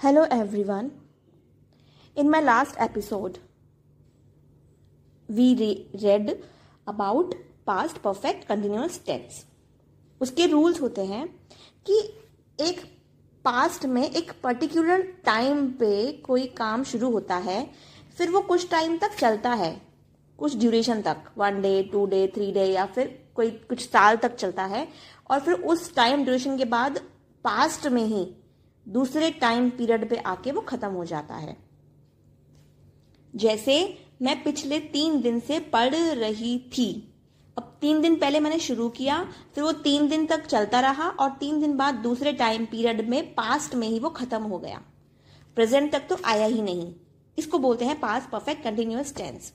Hello everyone. In my last episode, we re- read about past perfect continuous tense. उसके rules होते हैं कि एक पास्ट में एक पर्टिकुलर टाइम पे कोई काम शुरू होता है फिर वो कुछ टाइम तक चलता है कुछ ड्यूरेशन तक one day two day three day या फिर कोई कुछ साल तक चलता है और फिर उस टाइम ड्यूरेशन के बाद पास्ट में ही दूसरे टाइम पीरियड पे आके वो खत्म हो जाता है। जैसे मैं पिछले तीन दिन से पढ़ रही थी। अब तीन दिन पहले मैंने शुरू किया, फिर वो तीन दिन तक चलता रहा और तीन दिन बाद दूसरे टाइम पीरियड में पास्ट में ही वो खत्म हो गया। प्रेजेंट तक तो आया ही नहीं। इसको बोलते हैं पास्ट परफेक्ट कंटिन्यूस टेंस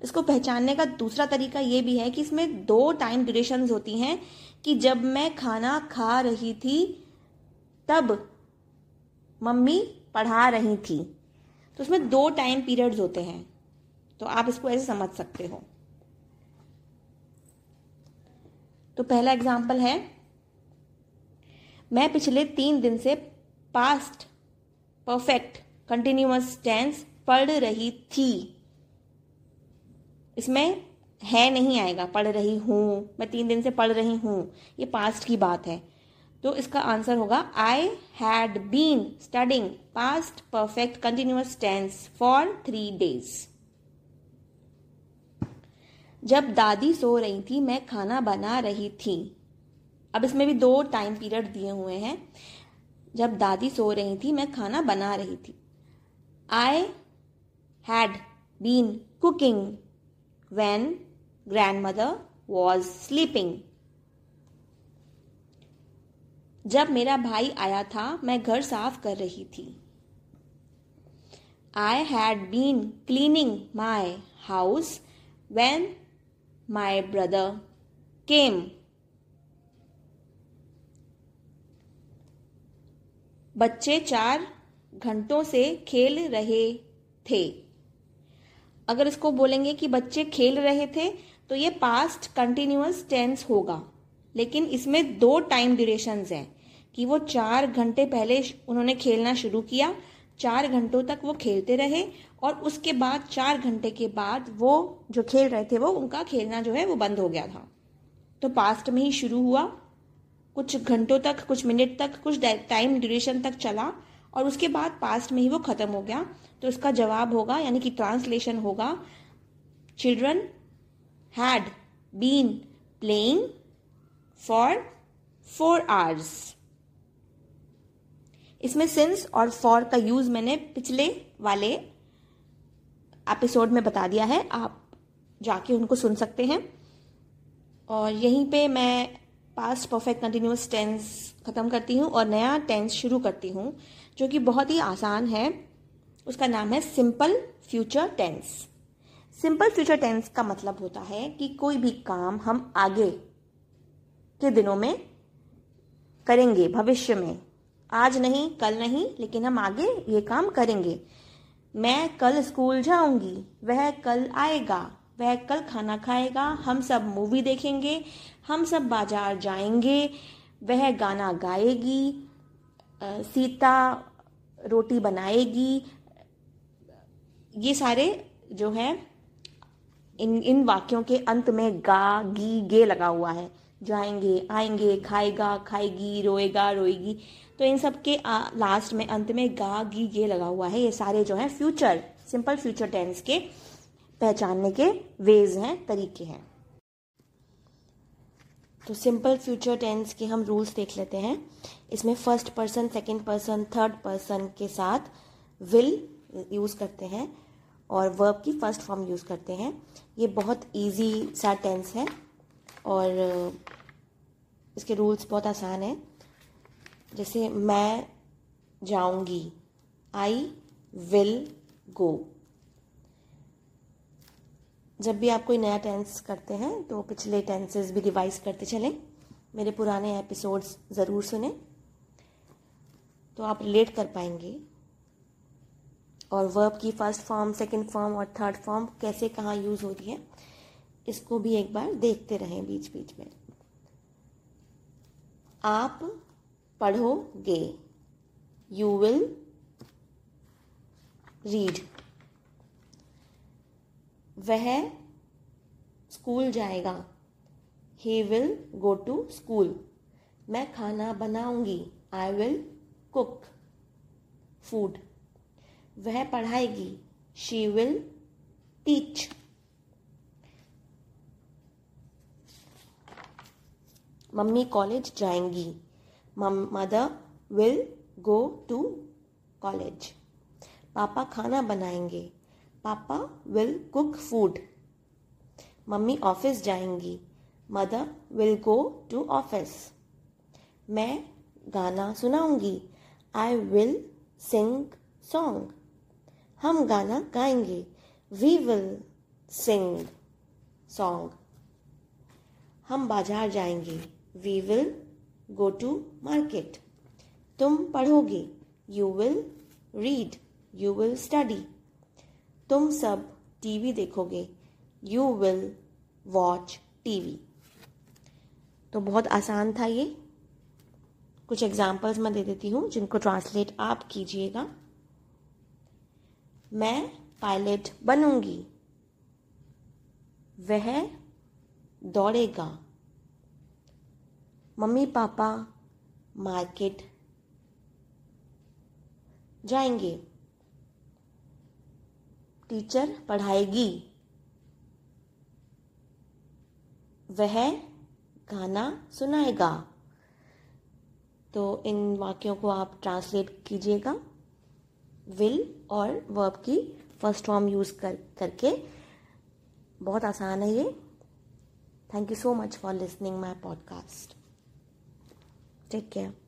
इसको पहचानने का दूसरा तरीका ये भी है कि इसमें दो टाइम ड्यूरेशन होती हैं कि जब मैं खाना खा रही थी, तब मम्मी पढ़ा रही थी। तो उसमें दो टाइम पीरियड्स होते हैं। तो आप इसको ऐसे समझ सकते हो। तो पहला एग्ज़ाम्पल है, मैं पिछले तीन दिन से पास्ट परफेक्ट कंटिन्यूस टेंस पढ़ रही थी। इसमें है नहीं आएगा, पढ़ रही हूँ, मैं तीन दिन से पढ़ रही हूँ। ये पास्ट की बात है। तो इसका आंसर होगा I had been studying past perfect continuous tense for three days जब दादी सो रही थी, मैं खाना बना रही थी। अब इसमें भी दो टाइम पीरियड दिए हुए हैं। जब दादी सो रही थी, मैं खाना बना रही थी। I had been cooking when grand mother was sleeping जब मेरा भाई आया था, मैं घर साफ़ कर रही थी। I had been cleaning my house when my brother came बच्चे चार घंटों से खेल रहे थे। अगर इसको बोलेंगे कि बच्चे खेल रहे थे तो ये पास्ट कंटिन्यूस टेंस होगा। लेकिन इसमें दो टाइम ड्यूरेशन हैं कि वो चार घंटे पहले उन्होंने खेलना शुरू किया, चार घंटों तक वो खेलते रहे और उसके बाद, चार घंटे के बाद वो जो खेल रहे थे वो, उनका खेलना जो है वो बंद हो गया था। तो पास्ट में ही शुरू हुआ। कुछ घंटों तक, कुछ मिनट तक, कुछ टाइम ड्यूरेशन तक चला और उसके बाद पास्ट में ही वो ख़त्म हो गया। तो उसका जवाब होगा, यानी कि ट्रांसलेशन होगा children had been playing for four hours इसमें सिंस और फॉर का यूज़ मैंने पिछले वाले एपिसोड में बता दिया है। आप जाके उनको सुन सकते हैं। और यहीं पे मैं पास्ट परफेक्ट कंटिन्यूस टेंस ख़त्म करती हूँ और नया टेंस शुरू करती हूँ, जो कि बहुत ही आसान है। उसका नाम है simple future tense simple future tense का मतलब होता है कि कोई भी काम हम आगे के दिनों में करेंगे, भविष्य में। आज नहीं, कल नहीं, लेकिन हम आगे ये काम करेंगे। मैं कल स्कूल जाऊँगी, वह कल आएगा, वह कल खाना खाएगा, हम सब मूवी देखेंगे, हम सब बाज़ार जाएँगे, वह गाना गाएगी सीता रोटी बनाएगी। ये सारे जो है, इन इन वाक्यों के अंत में गा, गी, गे लगा हुआ है। जाएँगे आएँगे खाएगा खाएगी रोएगा रोएगी। तो इन सब के आ, लास्ट में अंत में गा गी ये लगा हुआ है। ये सारे जो है फ्यूचर सिंपल फ्यूचर टेंस के पहचानने के वेज हैं तरीके हैं। तो सिंपल फ्यूचर टेंस के हम रूल्स देख लेते हैं। इसमें first person second person third person के साथ विल यूज़ करते हैं और वर्ब की फ़र्स्ट फॉर्म यूज़ करते हैं। ये बहुत इजी सा टेंस है और इसके रूल्स बहुत आसान हैं। जैसे मैं जाऊँगी आई विल गो जब भी आप कोई नया टेंस करते हैं तो पिछले टेंसेस भी रिवाइज करते चलें। मेरे पुराने एपिसोड्स ज़रूर सुने। तो आप रिलेट कर पाएँगे। और वर्ब की फ़र्स्ट फॉर्म सेकंड फॉर्म और थर्ड फॉर्म कैसे कहाँ यूज़ होती है, इसको भी एक बार देखते रहें बीच बीच में। आप पढ़ोगे। यू विल रीड वह स्कूल जाएगा। He will go to school मैं खाना बनाऊँगी। आई विल कुक फ़ूड वह पढ़ाएगी। She will teach mummy college जाएँगी। Mother will go to college. पापा खाना बनाएँगे। पापा will cook food. Mummy office जाएँगी। Mother will go to office. मैं गाना सुनाऊँगी। आई विल सिंग सॉन्ग हम गाना गाएँगे। वी विल सिंग सॉन्ग हम बाज़ार जाएँगे। We will go to market तुम पढ़ोगे। You will read you will study तुम सब टीवी देखोगे। यू विल वॉच टीवी तो बहुत आसान था ये। कुछ एग्जाम्पल्स मैं दे देती हूँ जिनको ट्रांसलेट आप कीजिएगा। मैं पायलट बनूँगी। वह दौड़ेगा। मम्मी पापा मार्केट जाएँगे। टीचर पढ़ाएगी। वह गाना सुनाएगा। तो इन वाक्यों को आप ट्रांसलेट कीजिएगा। विल और वर्ब की फ़र्स्ट फॉर्म यूज़ कर, करके। बहुत आसान है ये। Thank you so much for listening my podcast Take care.